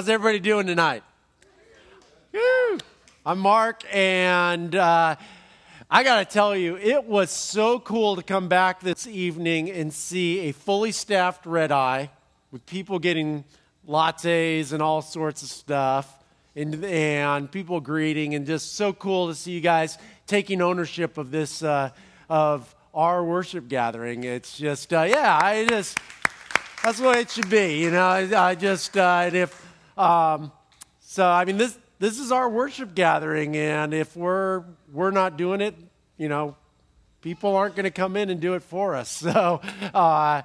How's everybody doing tonight? Woo! I'm Mark, and uh, I got to tell you, it was so cool to come back this evening and see a fully staffed red eye with people getting lattes and all sorts of stuff, and, and people greeting, and just so cool to see you guys taking ownership of this, uh, of our worship gathering. It's just, uh, yeah, I just, that's way it should be, you know. I, I just, uh, if, um, so, I mean, this, this is our worship gathering, and if we're, we're not doing it, you know, people aren't going to come in and do it for us. So, uh,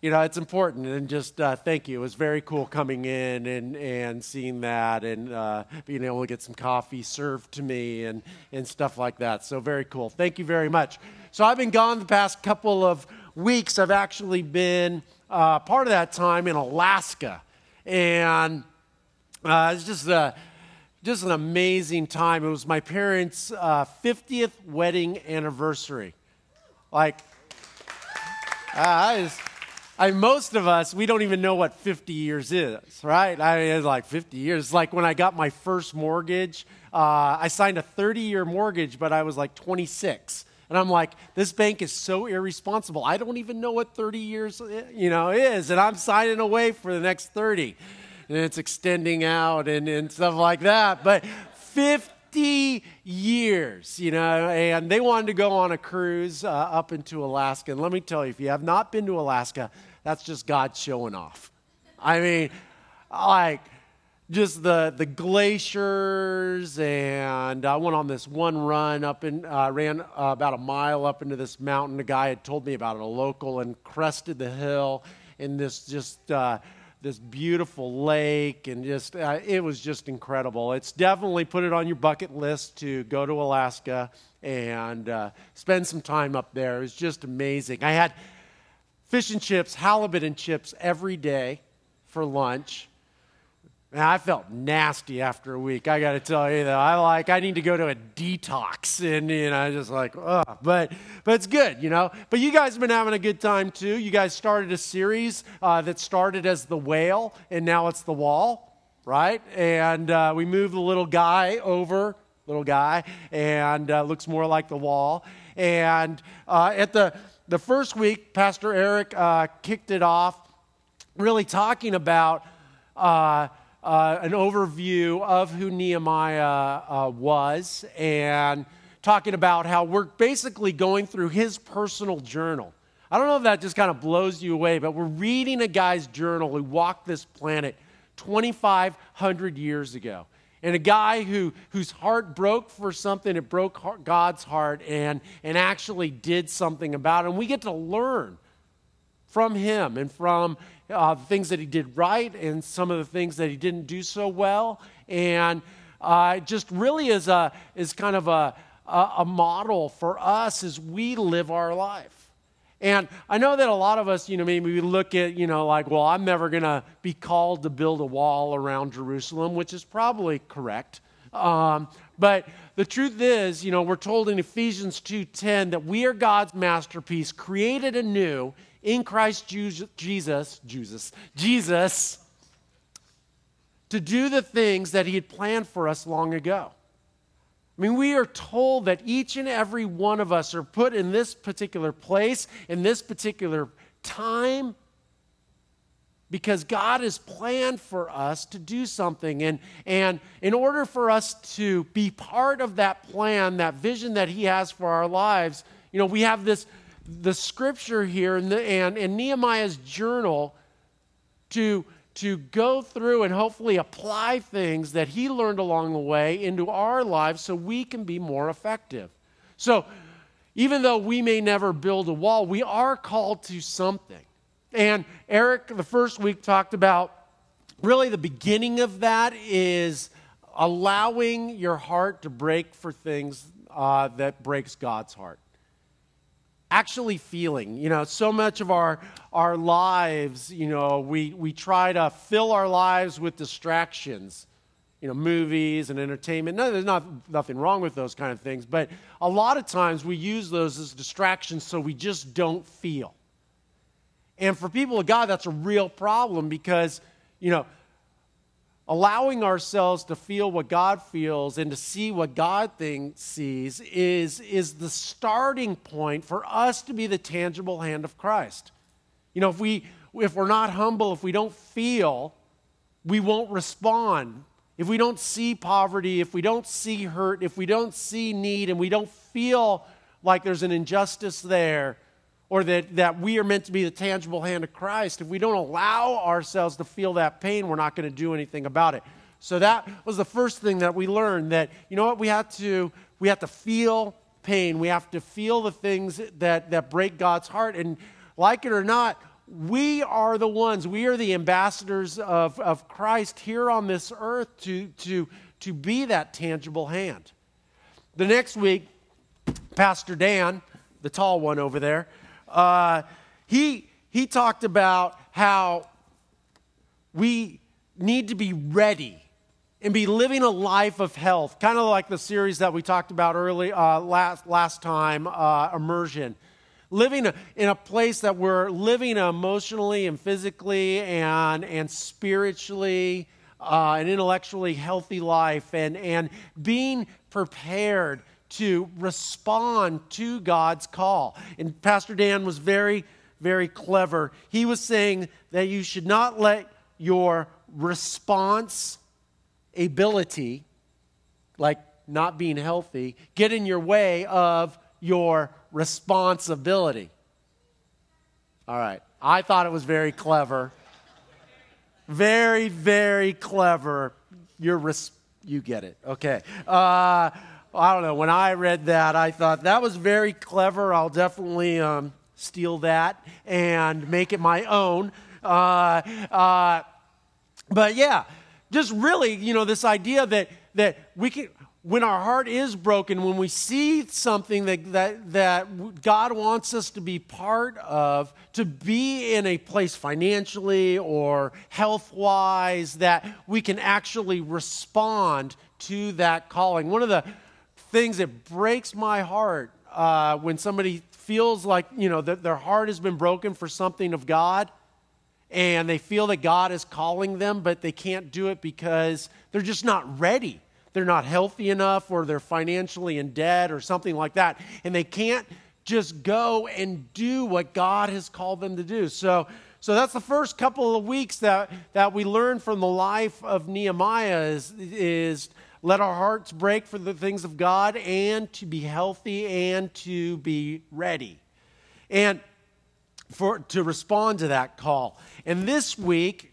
you know, it's important. And just uh, thank you. It was very cool coming in and, and seeing that and uh, being able to get some coffee served to me and, and stuff like that. So, very cool. Thank you very much. So, I've been gone the past couple of weeks. I've actually been uh, part of that time in Alaska. And uh, it's just a, just an amazing time. It was my parents' uh, 50th wedding anniversary. Like, I just, I, most of us, we don't even know what 50 years is, right? I mean, it's like 50 years. It's like when I got my first mortgage, uh, I signed a 30 year mortgage, but I was like 26. And I'm like, this bank is so irresponsible. I don't even know what 30 years, you know, is. And I'm signing away for the next 30 and it's extending out and, and stuff like that. But 50 years, you know, and they wanted to go on a cruise uh, up into Alaska. And let me tell you, if you have not been to Alaska, that's just God showing off. I mean, like, just the, the glaciers and i went on this one run up and uh, ran uh, about a mile up into this mountain a guy had told me about it a local and crested the hill in this just uh, this beautiful lake, and just uh, it was just incredible. It's definitely put it on your bucket list to go to Alaska and uh, spend some time up there. It was just amazing. I had fish and chips, halibut and chips every day for lunch. Man, I felt nasty after a week. I got to tell you that I like I need to go to a detox, and you know, just like, ugh. but but it's good, you know. But you guys have been having a good time too. You guys started a series uh, that started as the whale, and now it's the wall, right? And uh, we moved the little guy over, little guy, and uh, looks more like the wall. And uh, at the the first week, Pastor Eric uh, kicked it off, really talking about uh, uh, an overview of who Nehemiah uh, was and talking about how we're basically going through his personal journal. I don't know if that just kind of blows you away, but we're reading a guy's journal who walked this planet 2,500 years ago. And a guy who, whose heart broke for something, it broke God's heart and, and actually did something about it. And we get to learn from him and from uh, things that he did right and some of the things that he didn't do so well. And uh, just really is, a, is kind of a, a, a model for us as we live our life. And I know that a lot of us, you know, maybe we look at, you know, like, well, I'm never going to be called to build a wall around Jerusalem, which is probably correct. Um, but the truth is, you know, we're told in Ephesians 2:10 that we are God's masterpiece, created anew in Christ Jesus, Jesus, Jesus, to do the things that He had planned for us long ago. I mean, we are told that each and every one of us are put in this particular place, in this particular time, because God has planned for us to do something. And, and in order for us to be part of that plan, that vision that He has for our lives, you know, we have this the scripture here and, the, and, Nehemiah's journal to, to go through and hopefully apply things that he learned along the way into our lives so we can be more effective. So, even though we may never build a wall, we are called to something. And Eric, the first week, talked about really the beginning of that is allowing your heart to break for things uh, that breaks God's heart actually feeling. You know, so much of our, our lives, you know, we, we try to fill our lives with distractions, you know, movies and entertainment. No, there's not, nothing wrong with those kind of things, but a lot of times we use those as distractions so we just don't feel. And for people of God, that's a real problem because, you know, allowing ourselves to feel what God feels and to see what God thinks, sees is, is the starting point for us to be the tangible hand of Christ. You know, if, we, if we're not humble, if we don't feel, we won't respond. If we don't see poverty, if we don't see hurt, if we don't see need, and we don't feel like there's an injustice there, or that, that we are meant to be the tangible hand of Christ, if we don't allow ourselves to feel that pain, we're not going to do anything about it. So that was the first thing that we learned that, you know what, we have to, we have to feel pain. We have to feel the things that, that break God's heart. And like it or not, we are the ones, we are the ambassadors of, of Christ here on this earth to, to, to be that tangible hand. The next week, Pastor Dan, the tall one over there, uh, he, he talked about how we need to be ready and be living a life of health, kind of like the series that we talked about early uh, last, last time, uh, immersion. Living in a place that we're living emotionally and physically and, and spiritually uh, and intellectually healthy life and, and being prepared to respond to God's call. And Pastor Dan was very, very clever. He was saying that you should not let your response ability, like not being healthy, get in your way of your responsibility. All right. I thought it was very clever. Very, very clever. You're res- you get it. Okay. Uh, I don't know. When I read that, I thought that was very clever. I'll definitely um, steal that and make it my own. Uh, uh, but yeah, just really, you know, this idea that that we can, when our heart is broken, when we see something that, that, that God wants us to be part of, to be in a place financially or health wise, that we can actually respond to that calling. One of the things that breaks my heart uh, when somebody feels like, you know, that their heart has been broken for something of God and they feel that God is calling them, but they can't do it because they're just not ready. They're not healthy enough or they're financially in debt or something like that. And they can't just go and do what God has called them to do. So, so that's the first couple of weeks that, that we learn from the life of Nehemiah is, is let our hearts break for the things of God and to be healthy and to be ready. And for to respond to that call. And this week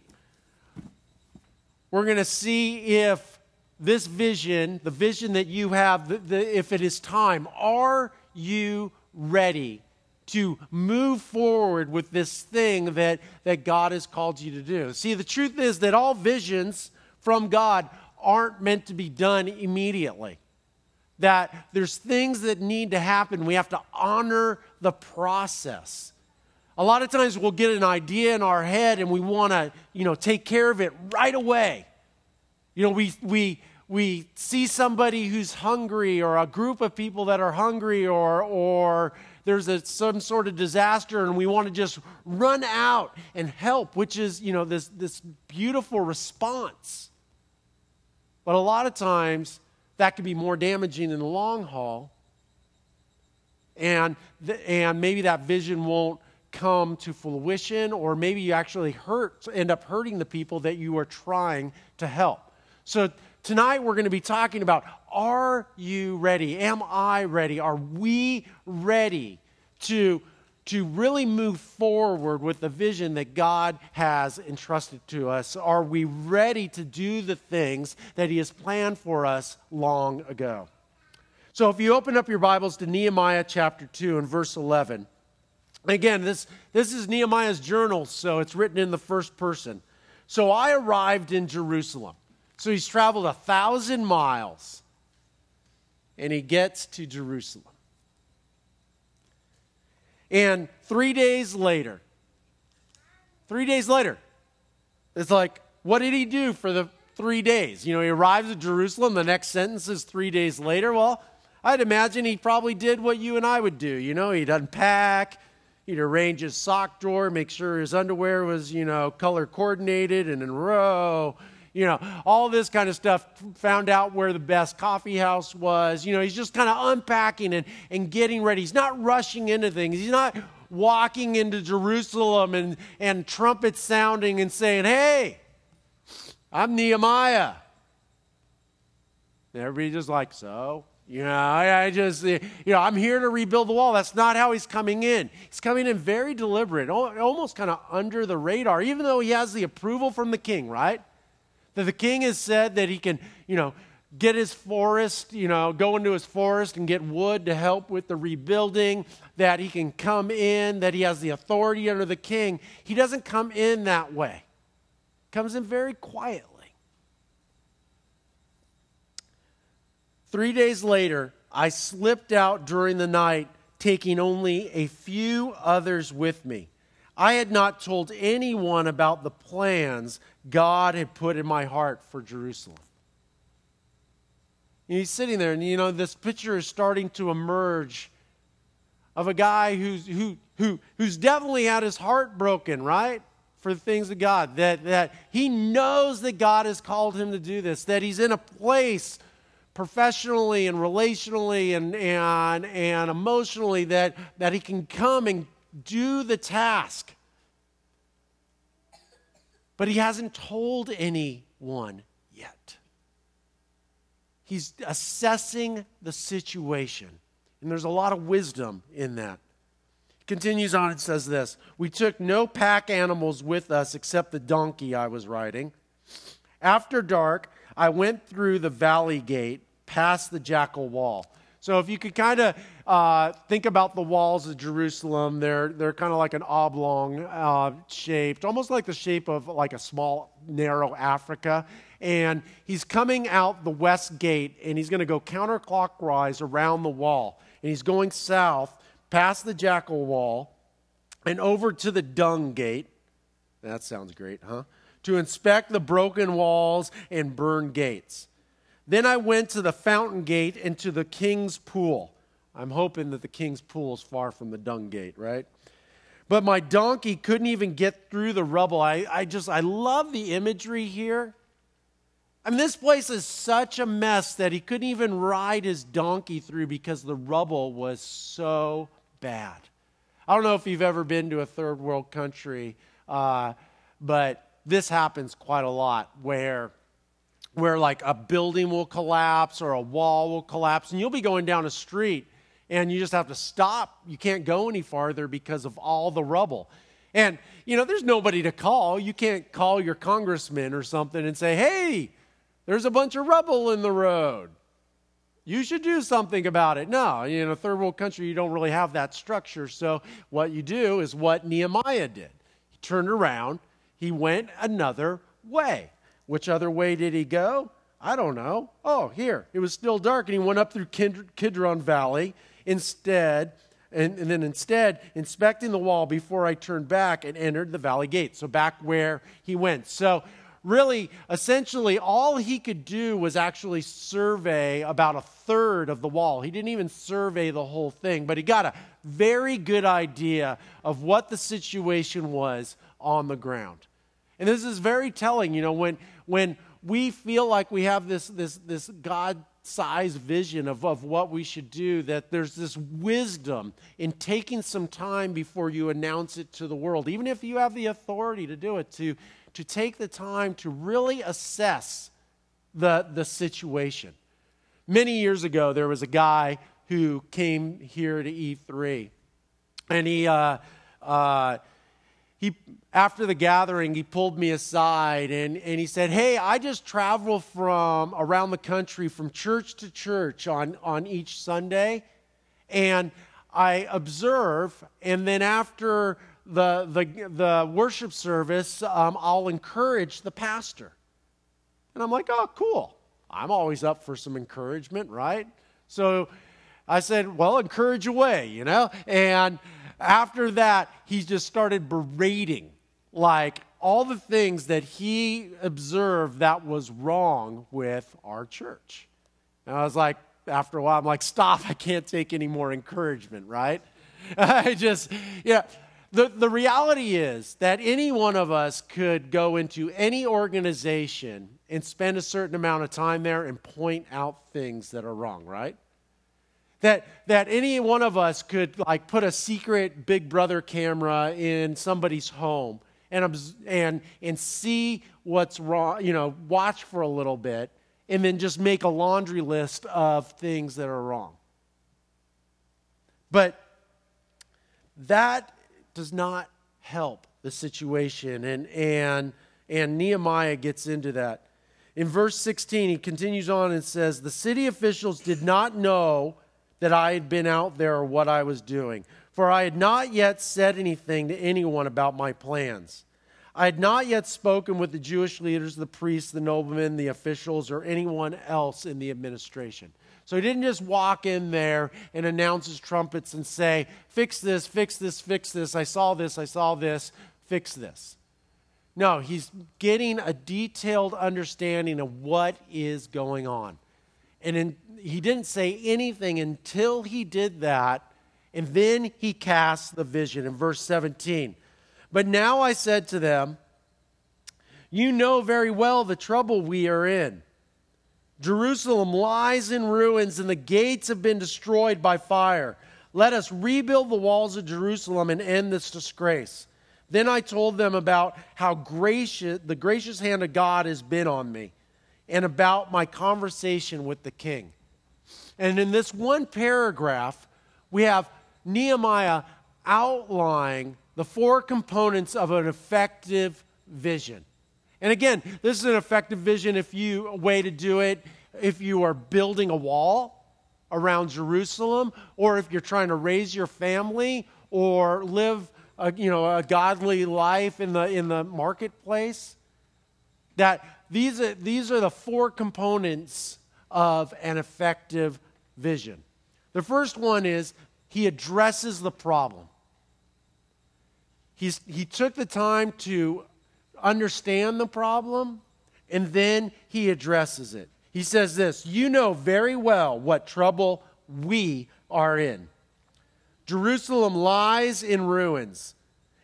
we're going to see if this vision, the vision that you have, the, the, if it is time, are you ready to move forward with this thing that, that God has called you to do? See, the truth is that all visions from God aren't meant to be done immediately. That there's things that need to happen. We have to honor the process. A lot of times we'll get an idea in our head and we want to, you know, take care of it right away. You know, we, we, we see somebody who's hungry or a group of people that are hungry or, or there's a, some sort of disaster and we want to just run out and help, which is, you know, this, this beautiful response. But a lot of times, that can be more damaging in the long haul. And, the, and maybe that vision won't come to fruition, or maybe you actually hurt, end up hurting the people that you are trying to help. So tonight we're going to be talking about are you ready? Am I ready? Are we ready to to really move forward with the vision that God has entrusted to us? Are we ready to do the things that He has planned for us long ago? So, if you open up your Bibles to Nehemiah chapter 2 and verse 11, again, this, this is Nehemiah's journal, so it's written in the first person. So, I arrived in Jerusalem. So, he's traveled a thousand miles and he gets to Jerusalem. And three days later, three days later, it's like, what did he do for the three days? You know, he arrives at Jerusalem. The next sentence is three days later. Well, I'd imagine he probably did what you and I would do. You know, he'd unpack, he'd arrange his sock drawer, make sure his underwear was, you know, color coordinated and in a row. You know, all this kind of stuff. Found out where the best coffee house was. You know, he's just kind of unpacking and, and getting ready. He's not rushing into things. He's not walking into Jerusalem and, and trumpets sounding and saying, Hey, I'm Nehemiah. And just like, So? You know, I, I, just, eh, you know, I'm here to rebuild the wall. That's not how he's coming in. He's coming in very deliberate, almost kind of under the radar, even though he has the approval from the king, right? That the king has said that he can, you know, get his forest, you know, go into his forest and get wood to help with the rebuilding, that he can come in, that he has the authority under the king. He doesn't come in that way. Comes in very quietly. Three days later, I slipped out during the night, taking only a few others with me. I had not told anyone about the plans God had put in my heart for Jerusalem. And he's sitting there, and you know, this picture is starting to emerge of a guy who's, who, who, who's definitely had his heart broken, right? For the things of God. That, that he knows that God has called him to do this, that he's in a place professionally and relationally and, and, and emotionally that, that he can come and do the task. But he hasn't told anyone yet. He's assessing the situation. And there's a lot of wisdom in that. It continues on and says this We took no pack animals with us except the donkey I was riding. After dark, I went through the valley gate past the jackal wall. So if you could kind of uh, think about the walls of Jerusalem, they're, they're kind of like an oblong uh, shaped, almost like the shape of like a small, narrow Africa. And he's coming out the west gate, and he's going to go counterclockwise around the wall. And he's going south past the jackal wall and over to the dung gate. That sounds great, huh? To inspect the broken walls and burn gates. Then I went to the fountain gate and to the king's pool. I'm hoping that the king's pool is far from the dung gate, right? But my donkey couldn't even get through the rubble. I, I just, I love the imagery here. I mean, this place is such a mess that he couldn't even ride his donkey through because the rubble was so bad. I don't know if you've ever been to a third world country, uh, but this happens quite a lot where where like a building will collapse or a wall will collapse and you'll be going down a street and you just have to stop. You can't go any farther because of all the rubble. And you know there's nobody to call. You can't call your congressman or something and say hey there's a bunch of rubble in the road. You should do something about it. No in a third world country you don't really have that structure. So what you do is what nehemiah did. He turned around. He went another way which other way did he go? I don't know. Oh, here. It was still dark, and he went up through Kidron Valley instead, and, and, then instead, inspecting the wall before I turned back and entered the valley gate. So back where he went. So really, essentially, all he could do was actually survey about a third of the wall. He didn't even survey the whole thing, but he got a very good idea of what the situation was on the ground. And this is very telling, you know, when, when we feel like we have this, this, this God sized vision of, of what we should do, that there's this wisdom in taking some time before you announce it to the world, even if you have the authority to do it, to, to take the time to really assess the, the situation. Many years ago, there was a guy who came here to E3, and he, uh, uh, he after the gathering, he pulled me aside and, and he said, Hey, I just travel from around the country from church to church on, on each Sunday. And I observe, and then after the, the, the worship service, um, I'll encourage the pastor. And I'm like, Oh, cool. I'm always up for some encouragement, right? So I said, Well, encourage away, you know? And after that, he just started berating like all the things that he observed that was wrong with our church. And I was like, after a while, I'm like, stop, I can't take any more encouragement, right? I just, yeah. The, the reality is that any one of us could go into any organization and spend a certain amount of time there and point out things that are wrong, right? That, that any one of us could like put a secret big brother camera in somebody's home and, and, and see what's wrong, you know, watch for a little bit and then just make a laundry list of things that are wrong. But that does not help the situation. And, and, and Nehemiah gets into that. In verse 16, he continues on and says, The city officials did not know that I had been out there or what I was doing, for I had not yet said anything to anyone about my plans. I had not yet spoken with the Jewish leaders, the priests, the noblemen, the officials, or anyone else in the administration. So he didn't just walk in there and announce his trumpets and say, Fix this, fix this, fix this. I saw this, I saw this, fix this. No, he's getting a detailed understanding of what is going on. And in, he didn't say anything until he did that. And then he cast the vision in verse 17. But now I said to them, You know very well the trouble we are in. Jerusalem lies in ruins, and the gates have been destroyed by fire. Let us rebuild the walls of Jerusalem and end this disgrace. Then I told them about how gracious the gracious hand of God has been on me, and about my conversation with the king. And in this one paragraph, we have Nehemiah outlining the four components of an effective vision. And again, this is an effective vision if you a way to do it if you are building a wall around Jerusalem or if you're trying to raise your family or live a, you know, a godly life in the, in the marketplace. That these are, these are the four components of an effective vision. The first one is he addresses the problem. He's, he took the time to understand the problem, and then he addresses it. He says this You know very well what trouble we are in. Jerusalem lies in ruins,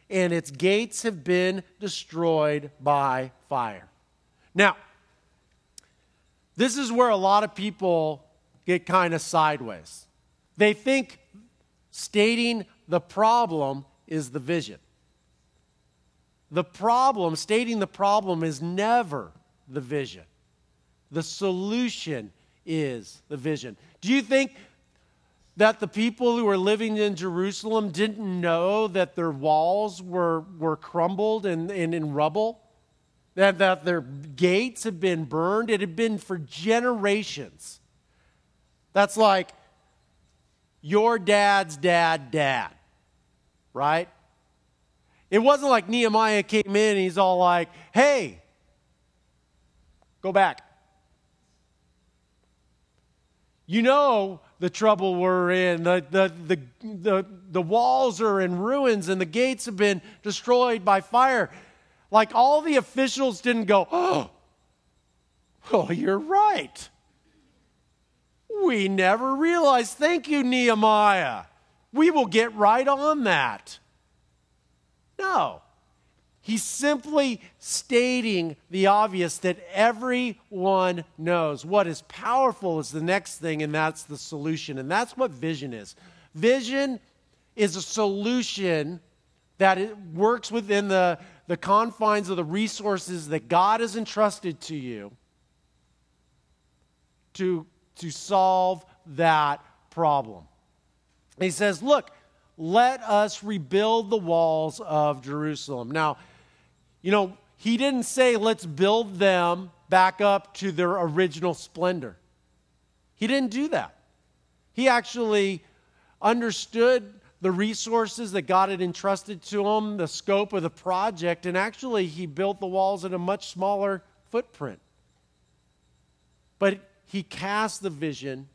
and its gates have been destroyed by fire. Now, this is where a lot of people get kind of sideways. They think stating the problem is the vision. The problem, stating the problem, is never the vision. The solution is the vision. Do you think that the people who were living in Jerusalem didn't know that their walls were, were crumbled and, and in rubble? That, that their gates had been burned? It had been for generations. That's like your dad's dad, dad, right? It wasn't like Nehemiah came in and he's all like, hey, go back. You know the trouble we're in. The, the, the, the, the walls are in ruins and the gates have been destroyed by fire. Like all the officials didn't go, oh, oh you're right. We never realized. Thank you, Nehemiah. We will get right on that. No. He's simply stating the obvious that everyone knows. What is powerful is the next thing, and that's the solution. And that's what vision is. Vision is a solution that it works within the, the confines of the resources that God has entrusted to you to, to solve that problem. He says, Look, let us rebuild the walls of Jerusalem. Now, you know, he didn't say, let's build them back up to their original splendor. He didn't do that. He actually understood the resources that God had entrusted to him, the scope of the project, and actually he built the walls in a much smaller footprint. But he cast the vision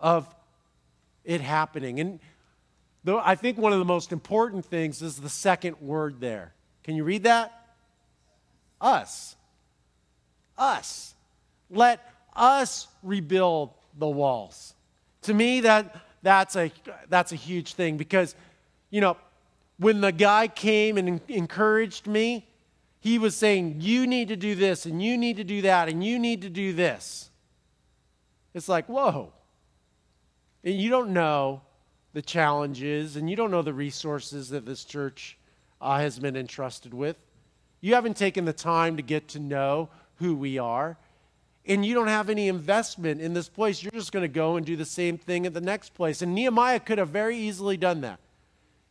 of it happening. And Though I think one of the most important things is the second word there. Can you read that? Us. Us. Let us rebuild the walls. To me, that, that's, a, that's a huge thing because, you know, when the guy came and encouraged me, he was saying, You need to do this, and you need to do that, and you need to do this. It's like, whoa. And you don't know the challenges, and you don't know the resources that this church uh, has been entrusted with. You haven't taken the time to get to know who we are, and you don't have any investment in this place. You're just going to go and do the same thing at the next place. And Nehemiah could have very easily done that.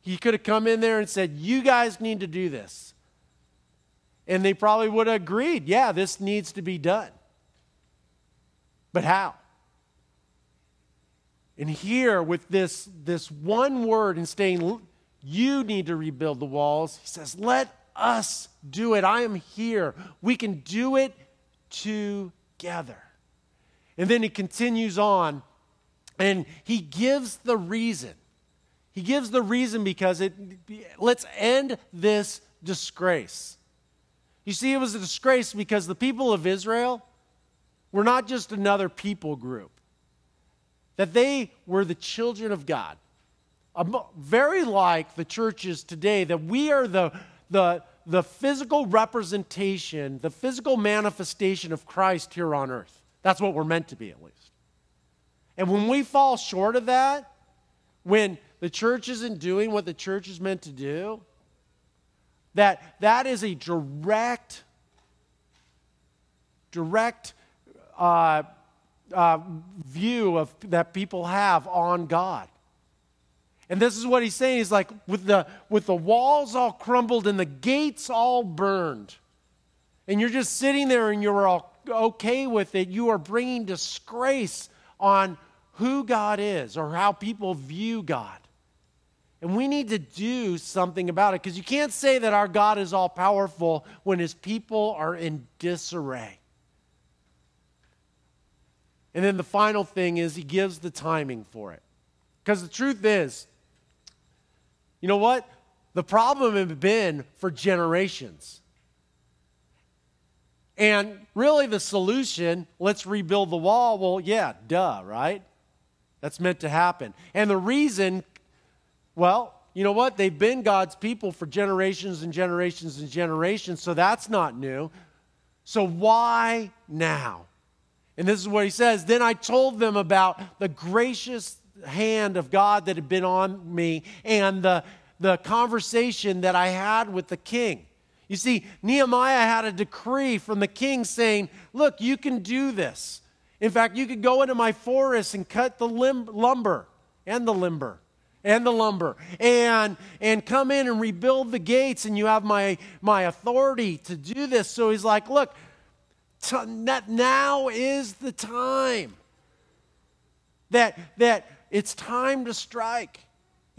He could have come in there and said, You guys need to do this. And they probably would have agreed, Yeah, this needs to be done. But how? And here, with this, this one word and saying, You need to rebuild the walls, he says, Let us do it. I am here. We can do it together. And then he continues on and he gives the reason. He gives the reason because it let's end this disgrace. You see, it was a disgrace because the people of Israel were not just another people group, that they were the children of God. Very like the churches today, that we are the, the, the physical representation, the physical manifestation of Christ here on earth. That's what we're meant to be, at least. And when we fall short of that, when the church isn't doing what the church is meant to do, that that is a direct, direct uh, uh, view of that people have on God. And this is what he's saying. He's like, with the, with the walls all crumbled and the gates all burned, and you're just sitting there and you're all okay with it, you are bringing disgrace on who God is or how people view God. And we need to do something about it because you can't say that our God is all powerful when his people are in disarray. And then the final thing is he gives the timing for it. Because the truth is, you know what? The problem had been for generations. And really, the solution, let's rebuild the wall. Well, yeah, duh, right? That's meant to happen. And the reason, well, you know what? They've been God's people for generations and generations and generations, so that's not new. So why now? And this is what he says Then I told them about the gracious hand of God that had been on me and the, the conversation that I had with the king. You see, Nehemiah had a decree from the king saying, Look, you can do this. In fact, you could go into my forest and cut the lim- lumber and the lumber and the lumber and and come in and rebuild the gates and you have my my authority to do this so he's like look t- now is the time that that it's time to strike.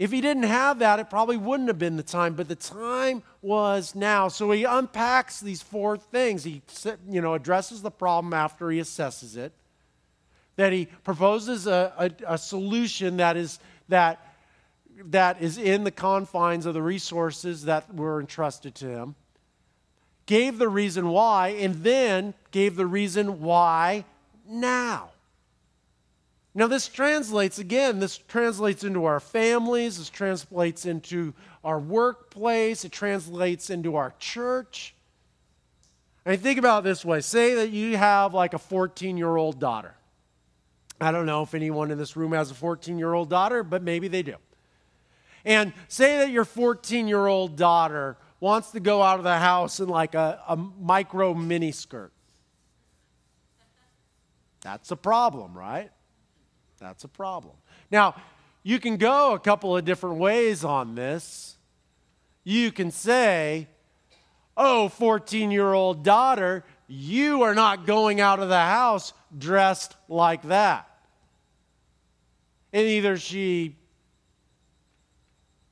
If he didn't have that, it probably wouldn't have been the time, but the time was now. So he unpacks these four things. He you know, addresses the problem after he assesses it. That he proposes a, a, a solution that is, that, that is in the confines of the resources that were entrusted to him. Gave the reason why, and then gave the reason why now. Now, this translates, again, this translates into our families, this translates into our workplace, it translates into our church. I mean, think about this way say that you have like a 14 year old daughter. I don't know if anyone in this room has a 14 year old daughter, but maybe they do. And say that your 14 year old daughter wants to go out of the house in like a, a micro mini skirt. That's a problem, right? That's a problem. Now, you can go a couple of different ways on this. You can say, Oh, 14 year old daughter, you are not going out of the house dressed like that. And either she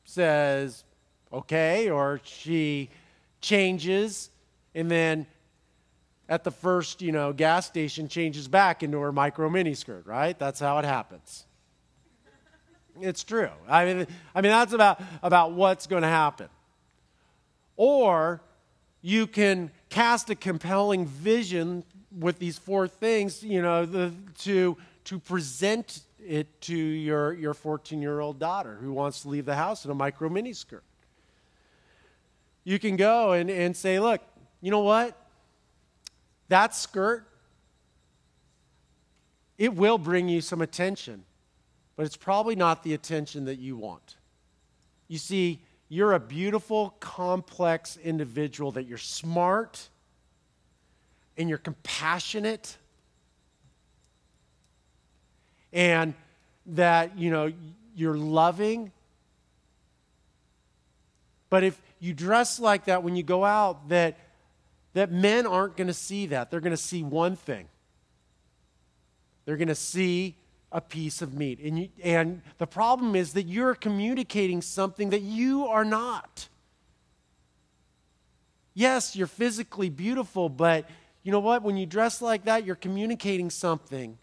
says, okay, or she changes and then at the first, you know, gas station changes back into her micro mini skirt, right? That's how it happens. It's true. I mean, I mean that's about, about what's going to happen. Or you can cast a compelling vision with these four things, you know, the, to, to present it to your, your 14 year old daughter who wants to leave the house in a micro mini skirt. You can go and, and say, look, you know what? That skirt, it will bring you some attention, but it's probably not the attention that you want. You see, you're a beautiful, complex individual, that you're smart and you're compassionate and that, you know, you're loving. But if you dress like that when you go out, that, that men aren't going to see that. They're going to see one thing. They're going to see a piece of meat. And, you, and the problem is that you're communicating something that you are not. Yes, you're physically beautiful, but you know what? When you dress like that, you're communicating something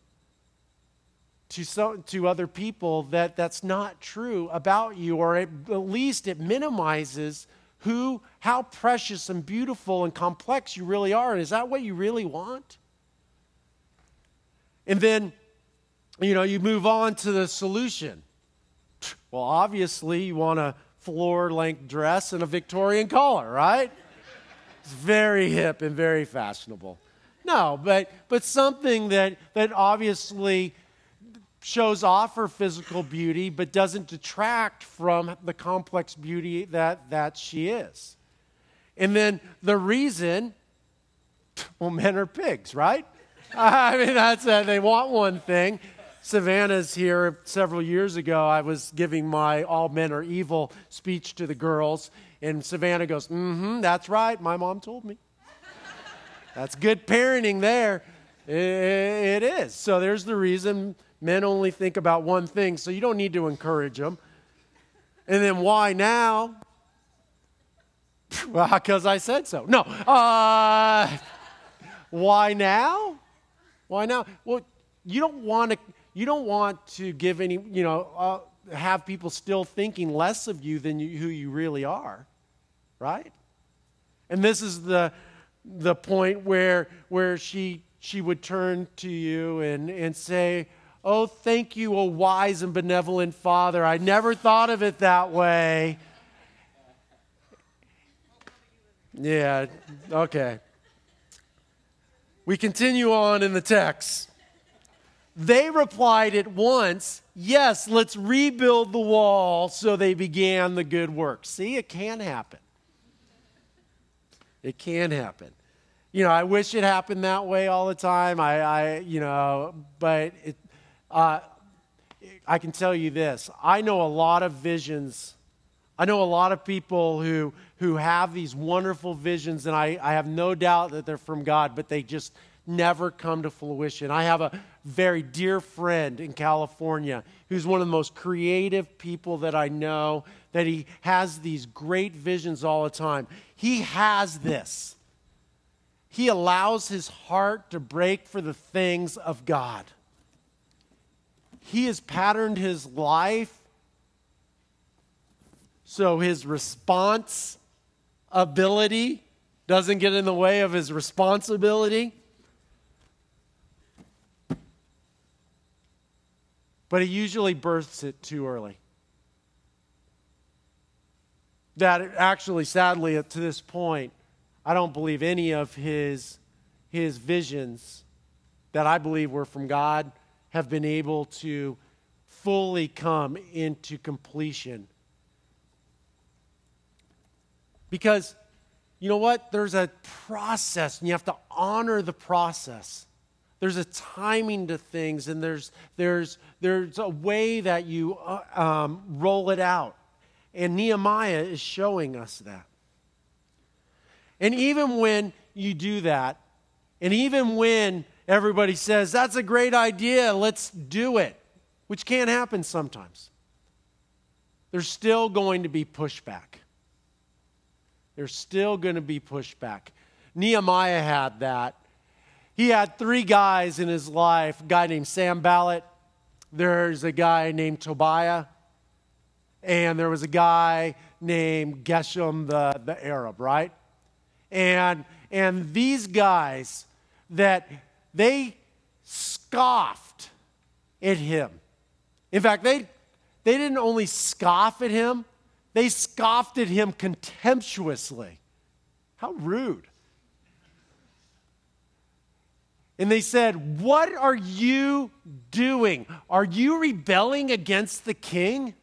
to, so, to other people that that's not true about you, or at, at least it minimizes who, how precious and beautiful and complex you really are. And is that what you really want? And then, you know, you move on to the solution. Well, obviously, you want a floor length dress and a Victorian collar, right? It's very hip and very fashionable. No, but, but something that, that obviously shows off her physical beauty, but doesn't detract from the complex beauty that, that she is. And then the reason, well, men are pigs, right? I mean, that's uh, they want one thing. Savannah's here several years ago. I was giving my all men are evil speech to the girls, and Savannah goes, Mm hmm, that's right. My mom told me. That's good parenting there. It is. So there's the reason Men only think about one thing, so you don't need to encourage them. And then why now? Well, because I said so. No. Uh, why now? Why now? Well, you don't want to. You don't want to give any. You know, uh, have people still thinking less of you than you, who you really are, right? And this is the the point where where she she would turn to you and and say, Oh, thank you, O wise and benevolent Father. I never thought of it that way. Yeah, okay. We continue on in the text. They replied at once, Yes, let's rebuild the wall. So they began the good work. See, it can happen. It can happen. You know, I wish it happened that way all the time. I, I you know, but it, uh, I can tell you this I know a lot of visions. I know a lot of people who, who have these wonderful visions, and I, I have no doubt that they're from God, but they just never come to fruition. I have a very dear friend in California who's one of the most creative people that I know, that he has these great visions all the time. He has this. He allows his heart to break for the things of God. He has patterned his life so his response ability doesn't get in the way of his responsibility. But he usually bursts it too early. That actually, sadly, to this point, I don't believe any of his, his visions that I believe were from God have been able to fully come into completion. Because you know what? There's a process, and you have to honor the process. There's a timing to things, and there's, there's, there's a way that you uh, um, roll it out. And Nehemiah is showing us that. And even when you do that, and even when everybody says, That's a great idea, let's do it, which can't happen sometimes. There's still going to be pushback. There's still going to be pushback. Nehemiah had that. He had three guys in his life a guy named Sanballat, there's a guy named Tobiah, and there was a guy named Geshem the, the Arab, right? And, and these guys that they scoffed at him. In fact, they, they didn't only scoff at him, they scoffed at him contemptuously. How rude. And they said, What are you doing? Are you rebelling against the king?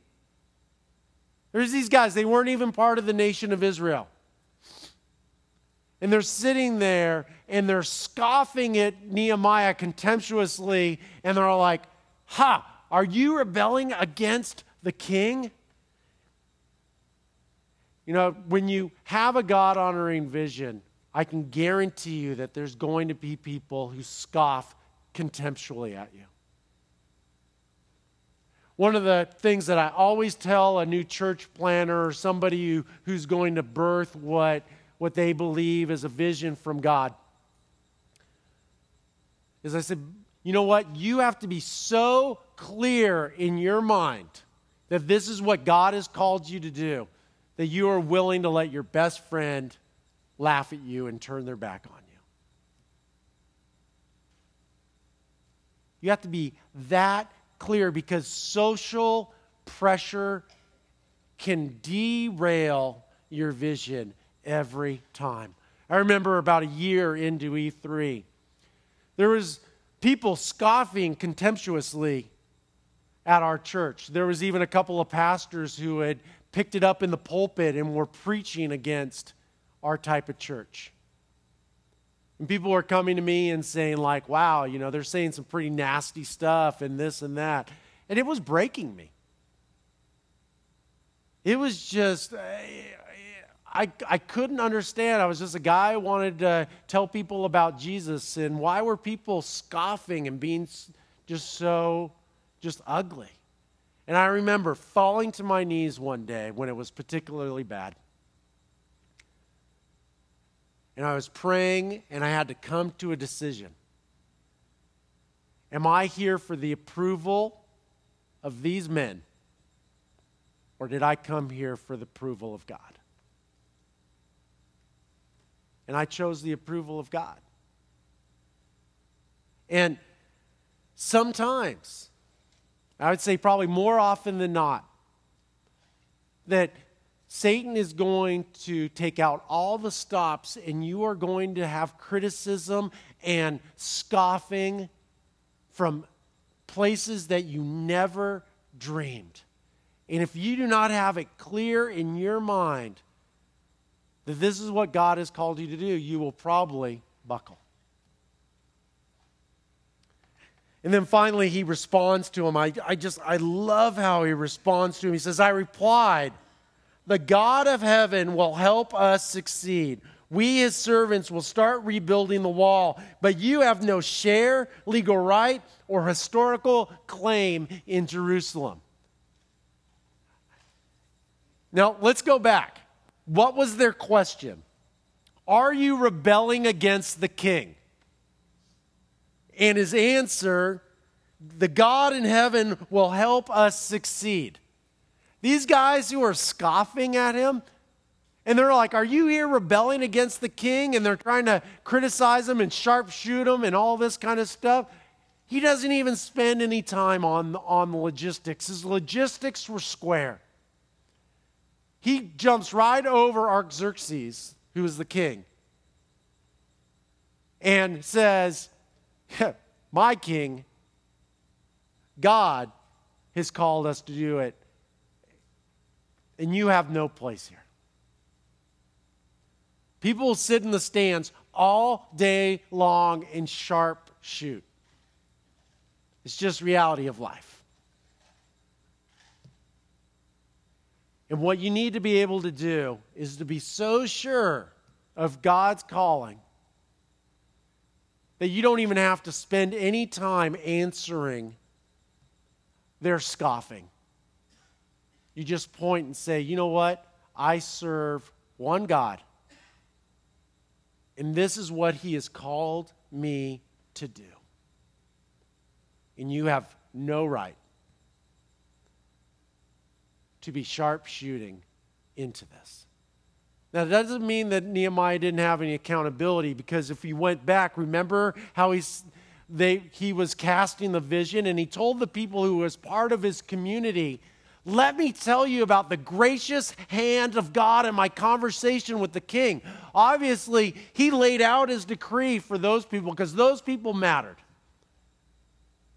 There's these guys, they weren't even part of the nation of Israel. And they're sitting there and they're scoffing at Nehemiah contemptuously, and they're all like, Ha, are you rebelling against the king? You know, when you have a God honoring vision, I can guarantee you that there's going to be people who scoff contemptuously at you. One of the things that I always tell a new church planter or somebody who, who's going to birth what, what they believe is a vision from God is I said, you know what? You have to be so clear in your mind that this is what God has called you to do that you are willing to let your best friend laugh at you and turn their back on you. You have to be that clear because social pressure can derail your vision every time. I remember about a year into E3, there was people scoffing contemptuously at our church. There was even a couple of pastors who had picked it up in the pulpit and were preaching against our type of church. And people were coming to me and saying, like, wow, you know, they're saying some pretty nasty stuff and this and that. And it was breaking me. It was just, I, I couldn't understand. I was just a guy who wanted to tell people about Jesus. And why were people scoffing and being just so, just ugly? And I remember falling to my knees one day when it was particularly bad. And I was praying, and I had to come to a decision. Am I here for the approval of these men, or did I come here for the approval of God? And I chose the approval of God. And sometimes, I would say probably more often than not, that Satan is going to take out all the stops, and you are going to have criticism and scoffing from places that you never dreamed. And if you do not have it clear in your mind that this is what God has called you to do, you will probably buckle. And then finally, he responds to him. I, I just, I love how he responds to him. He says, I replied, The God of heaven will help us succeed. We, his servants, will start rebuilding the wall, but you have no share, legal right, or historical claim in Jerusalem. Now, let's go back. What was their question? Are you rebelling against the king? And his answer, the God in heaven will help us succeed. These guys who are scoffing at him, and they're like, Are you here rebelling against the king? And they're trying to criticize him and sharpshoot him and all this kind of stuff. He doesn't even spend any time on, on the logistics. His logistics were square. He jumps right over Artaxerxes, who is the king, and says, My king, God has called us to do it, and you have no place here. People will sit in the stands all day long and sharp shoot. It's just reality of life. And what you need to be able to do is to be so sure of God's calling that you don't even have to spend any time answering their scoffing. You just point and say, you know what? I serve one God. And this is what he has called me to do. And you have no right to be sharpshooting into this. Now, that doesn't mean that Nehemiah didn't have any accountability because if you went back, remember how he's, they, he was casting the vision and he told the people who was part of his community, Let me tell you about the gracious hand of God in my conversation with the king. Obviously, he laid out his decree for those people because those people mattered.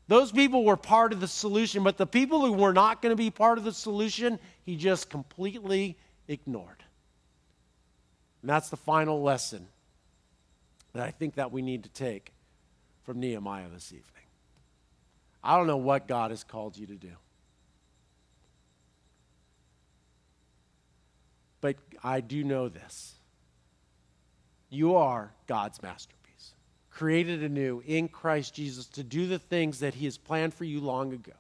Those people were part of the solution, but the people who were not going to be part of the solution, he just completely ignored. And that's the final lesson that I think that we need to take from Nehemiah this evening. I don't know what God has called you to do. But I do know this. You are God's masterpiece, created anew in Christ Jesus to do the things that He has planned for you long ago.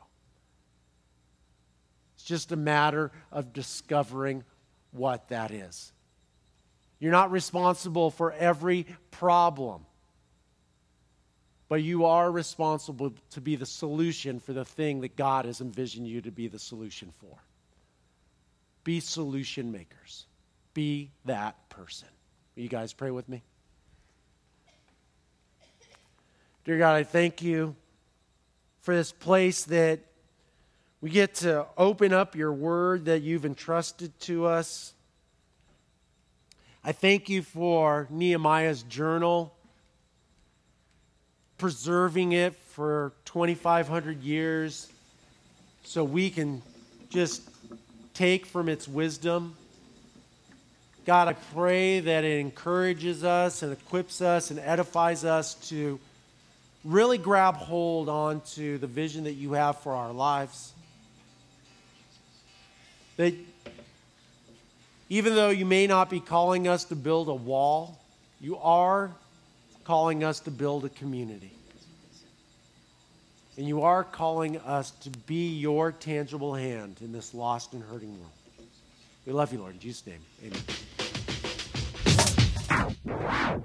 It's just a matter of discovering what that is. You're not responsible for every problem, but you are responsible to be the solution for the thing that God has envisioned you to be the solution for. Be solution makers. Be that person. Will you guys pray with me? Dear God, I thank you for this place that we get to open up your word that you've entrusted to us. I thank you for Nehemiah's journal, preserving it for 2,500 years so we can just take from its wisdom. God, I pray that it encourages us and equips us and edifies us to really grab hold onto the vision that you have for our lives. That even though you may not be calling us to build a wall, you are calling us to build a community. And you are calling us to be your tangible hand in this lost and hurting world. We love you, Lord. In Jesus' name, amen.